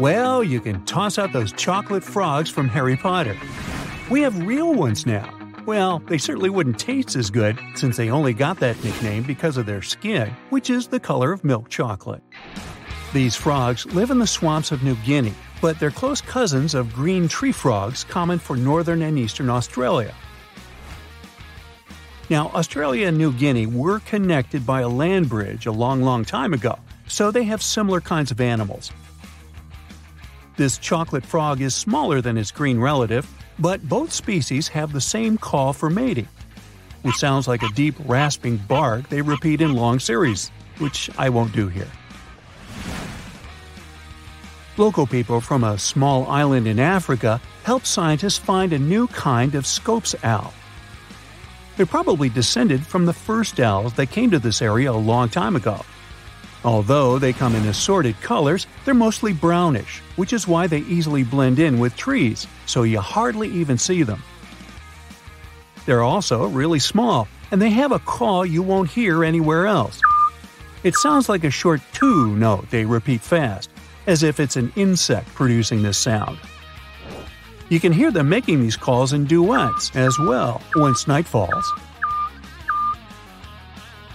Well, you can toss out those chocolate frogs from Harry Potter. We have real ones now. Well, they certainly wouldn't taste as good since they only got that nickname because of their skin, which is the color of milk chocolate. These frogs live in the swamps of New Guinea, but they're close cousins of green tree frogs common for northern and eastern Australia. Now, Australia and New Guinea were connected by a land bridge a long, long time ago, so they have similar kinds of animals. This chocolate frog is smaller than its green relative, but both species have the same call for mating. It sounds like a deep, rasping bark they repeat in long series, which I won't do here. Local people from a small island in Africa helped scientists find a new kind of Scops owl. They're probably descended from the first owls that came to this area a long time ago. Although they come in assorted colors, they're mostly brownish, which is why they easily blend in with trees, so you hardly even see them. They're also really small, and they have a call you won't hear anywhere else. It sounds like a short two note they repeat fast, as if it's an insect producing this sound. You can hear them making these calls in duets as well once night falls.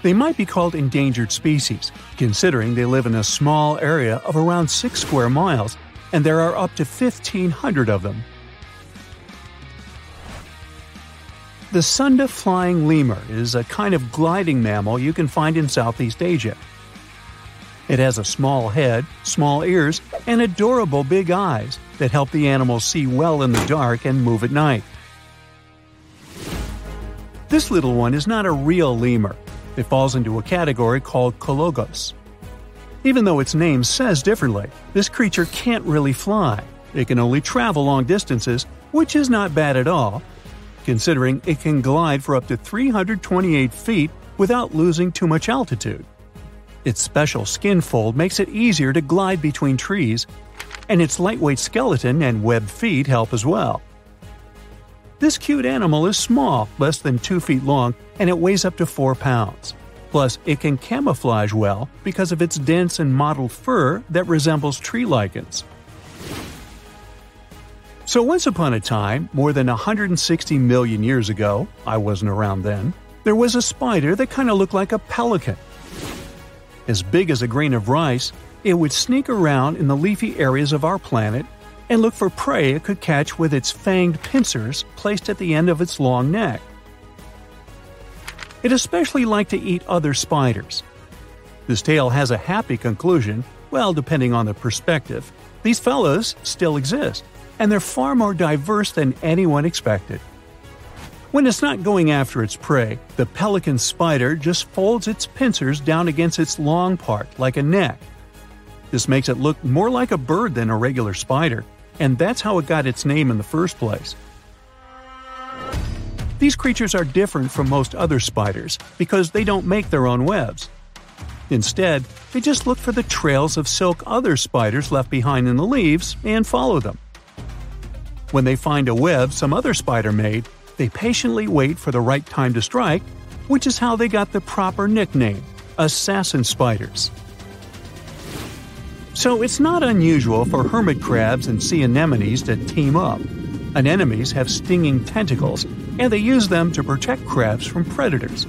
They might be called endangered species, considering they live in a small area of around 6 square miles, and there are up to 1,500 of them. The Sunda flying lemur is a kind of gliding mammal you can find in Southeast Asia. It has a small head, small ears, and adorable big eyes that help the animal see well in the dark and move at night. This little one is not a real lemur, it falls into a category called Colugos. Even though its name says differently, this creature can't really fly. It can only travel long distances, which is not bad at all, considering it can glide for up to 328 feet without losing too much altitude. Its special skin fold makes it easier to glide between trees, and its lightweight skeleton and webbed feet help as well. This cute animal is small, less than 2 feet long, and it weighs up to 4 pounds. Plus, it can camouflage well because of its dense and mottled fur that resembles tree lichens. So, once upon a time, more than 160 million years ago, I wasn't around then, there was a spider that kind of looked like a pelican. As big as a grain of rice, it would sneak around in the leafy areas of our planet and look for prey it could catch with its fanged pincers placed at the end of its long neck. It especially liked to eat other spiders. This tale has a happy conclusion, well, depending on the perspective. These fellows still exist, and they're far more diverse than anyone expected. When it's not going after its prey, the pelican spider just folds its pincers down against its long part like a neck. This makes it look more like a bird than a regular spider, and that's how it got its name in the first place. These creatures are different from most other spiders because they don't make their own webs. Instead, they just look for the trails of silk other spiders left behind in the leaves and follow them. When they find a web some other spider made, they patiently wait for the right time to strike, which is how they got the proper nickname assassin spiders. So it's not unusual for hermit crabs and sea anemones to team up. Anemones have stinging tentacles, and they use them to protect crabs from predators.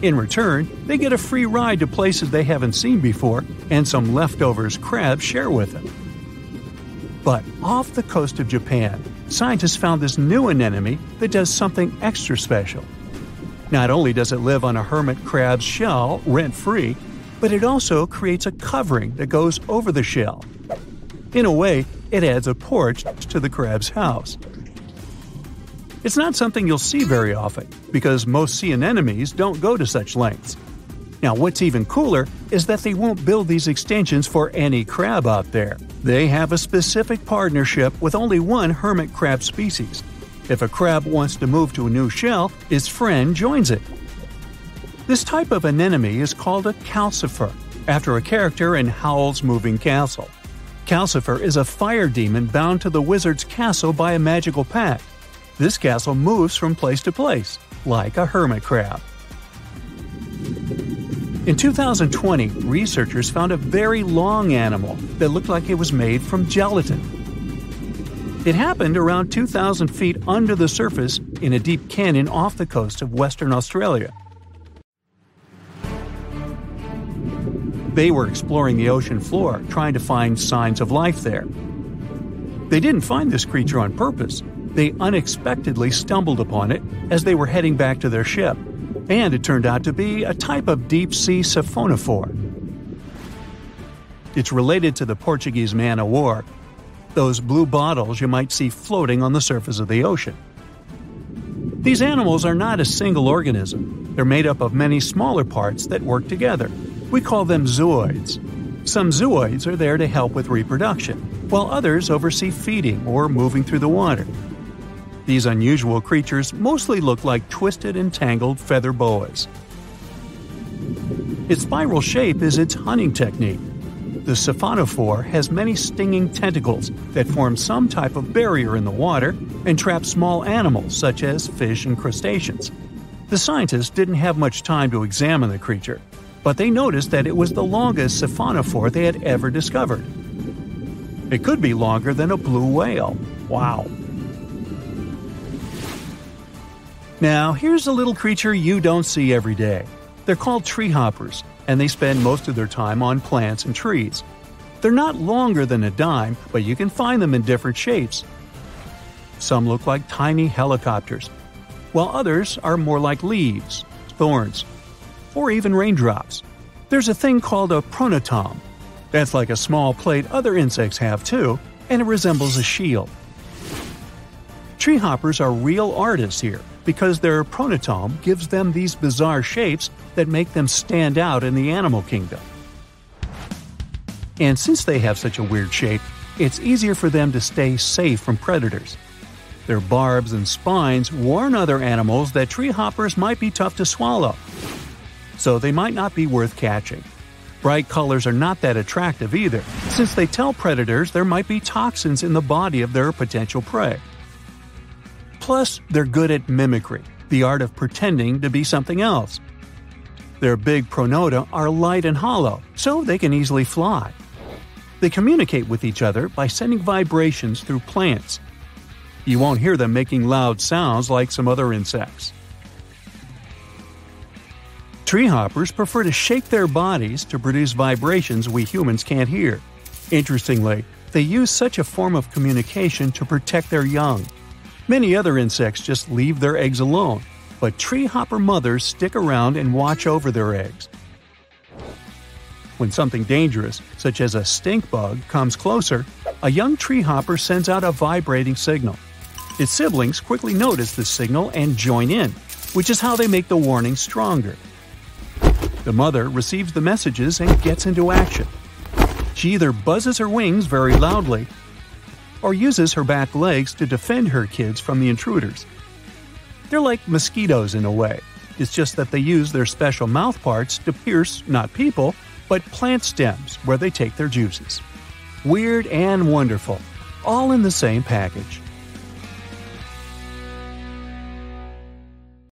In return, they get a free ride to places they haven't seen before and some leftovers crabs share with them. But off the coast of Japan, scientists found this new anemone that does something extra special. Not only does it live on a hermit crab's shell rent free, but it also creates a covering that goes over the shell. In a way, it adds a porch to the crab's house. It's not something you'll see very often, because most sea anemones don't go to such lengths. Now, what's even cooler is that they won't build these extensions for any crab out there. They have a specific partnership with only one hermit crab species. If a crab wants to move to a new shell, its friend joins it. This type of anemone is called a calcifer, after a character in Howl's Moving Castle. Calcifer is a fire demon bound to the wizard's castle by a magical pact. This castle moves from place to place, like a hermit crab. In 2020, researchers found a very long animal that looked like it was made from gelatin. It happened around 2,000 feet under the surface in a deep canyon off the coast of Western Australia. They were exploring the ocean floor, trying to find signs of life there. They didn't find this creature on purpose. They unexpectedly stumbled upon it as they were heading back to their ship, and it turned out to be a type of deep sea siphonophore. It's related to the Portuguese man o' war, those blue bottles you might see floating on the surface of the ocean. These animals are not a single organism, they're made up of many smaller parts that work together. We call them zooids. Some zooids are there to help with reproduction, while others oversee feeding or moving through the water. These unusual creatures mostly look like twisted and tangled feather boas. Its spiral shape is its hunting technique. The siphonophore has many stinging tentacles that form some type of barrier in the water and trap small animals such as fish and crustaceans. The scientists didn't have much time to examine the creature, but they noticed that it was the longest siphonophore they had ever discovered. It could be longer than a blue whale. Wow. Now, here's a little creature you don't see every day. They're called tree hoppers, and they spend most of their time on plants and trees. They're not longer than a dime, but you can find them in different shapes. Some look like tiny helicopters, while others are more like leaves, thorns, or even raindrops. There's a thing called a pronotum. That's like a small plate other insects have too, and it resembles a shield. Tree hoppers are real artists here because their pronotum gives them these bizarre shapes that make them stand out in the animal kingdom. And since they have such a weird shape, it's easier for them to stay safe from predators. Their barbs and spines warn other animals that tree hoppers might be tough to swallow, so they might not be worth catching. Bright colors are not that attractive either, since they tell predators there might be toxins in the body of their potential prey. Plus, they're good at mimicry, the art of pretending to be something else. Their big pronota are light and hollow, so they can easily fly. They communicate with each other by sending vibrations through plants. You won't hear them making loud sounds like some other insects. Tree hoppers prefer to shake their bodies to produce vibrations we humans can't hear. Interestingly, they use such a form of communication to protect their young. Many other insects just leave their eggs alone, but tree hopper mothers stick around and watch over their eggs. When something dangerous, such as a stink bug, comes closer, a young tree hopper sends out a vibrating signal. Its siblings quickly notice this signal and join in, which is how they make the warning stronger. The mother receives the messages and gets into action. She either buzzes her wings very loudly or uses her back legs to defend her kids from the intruders. They're like mosquitoes in a way. It's just that they use their special mouth parts to pierce not people, but plant stems where they take their juices. Weird and wonderful, all in the same package.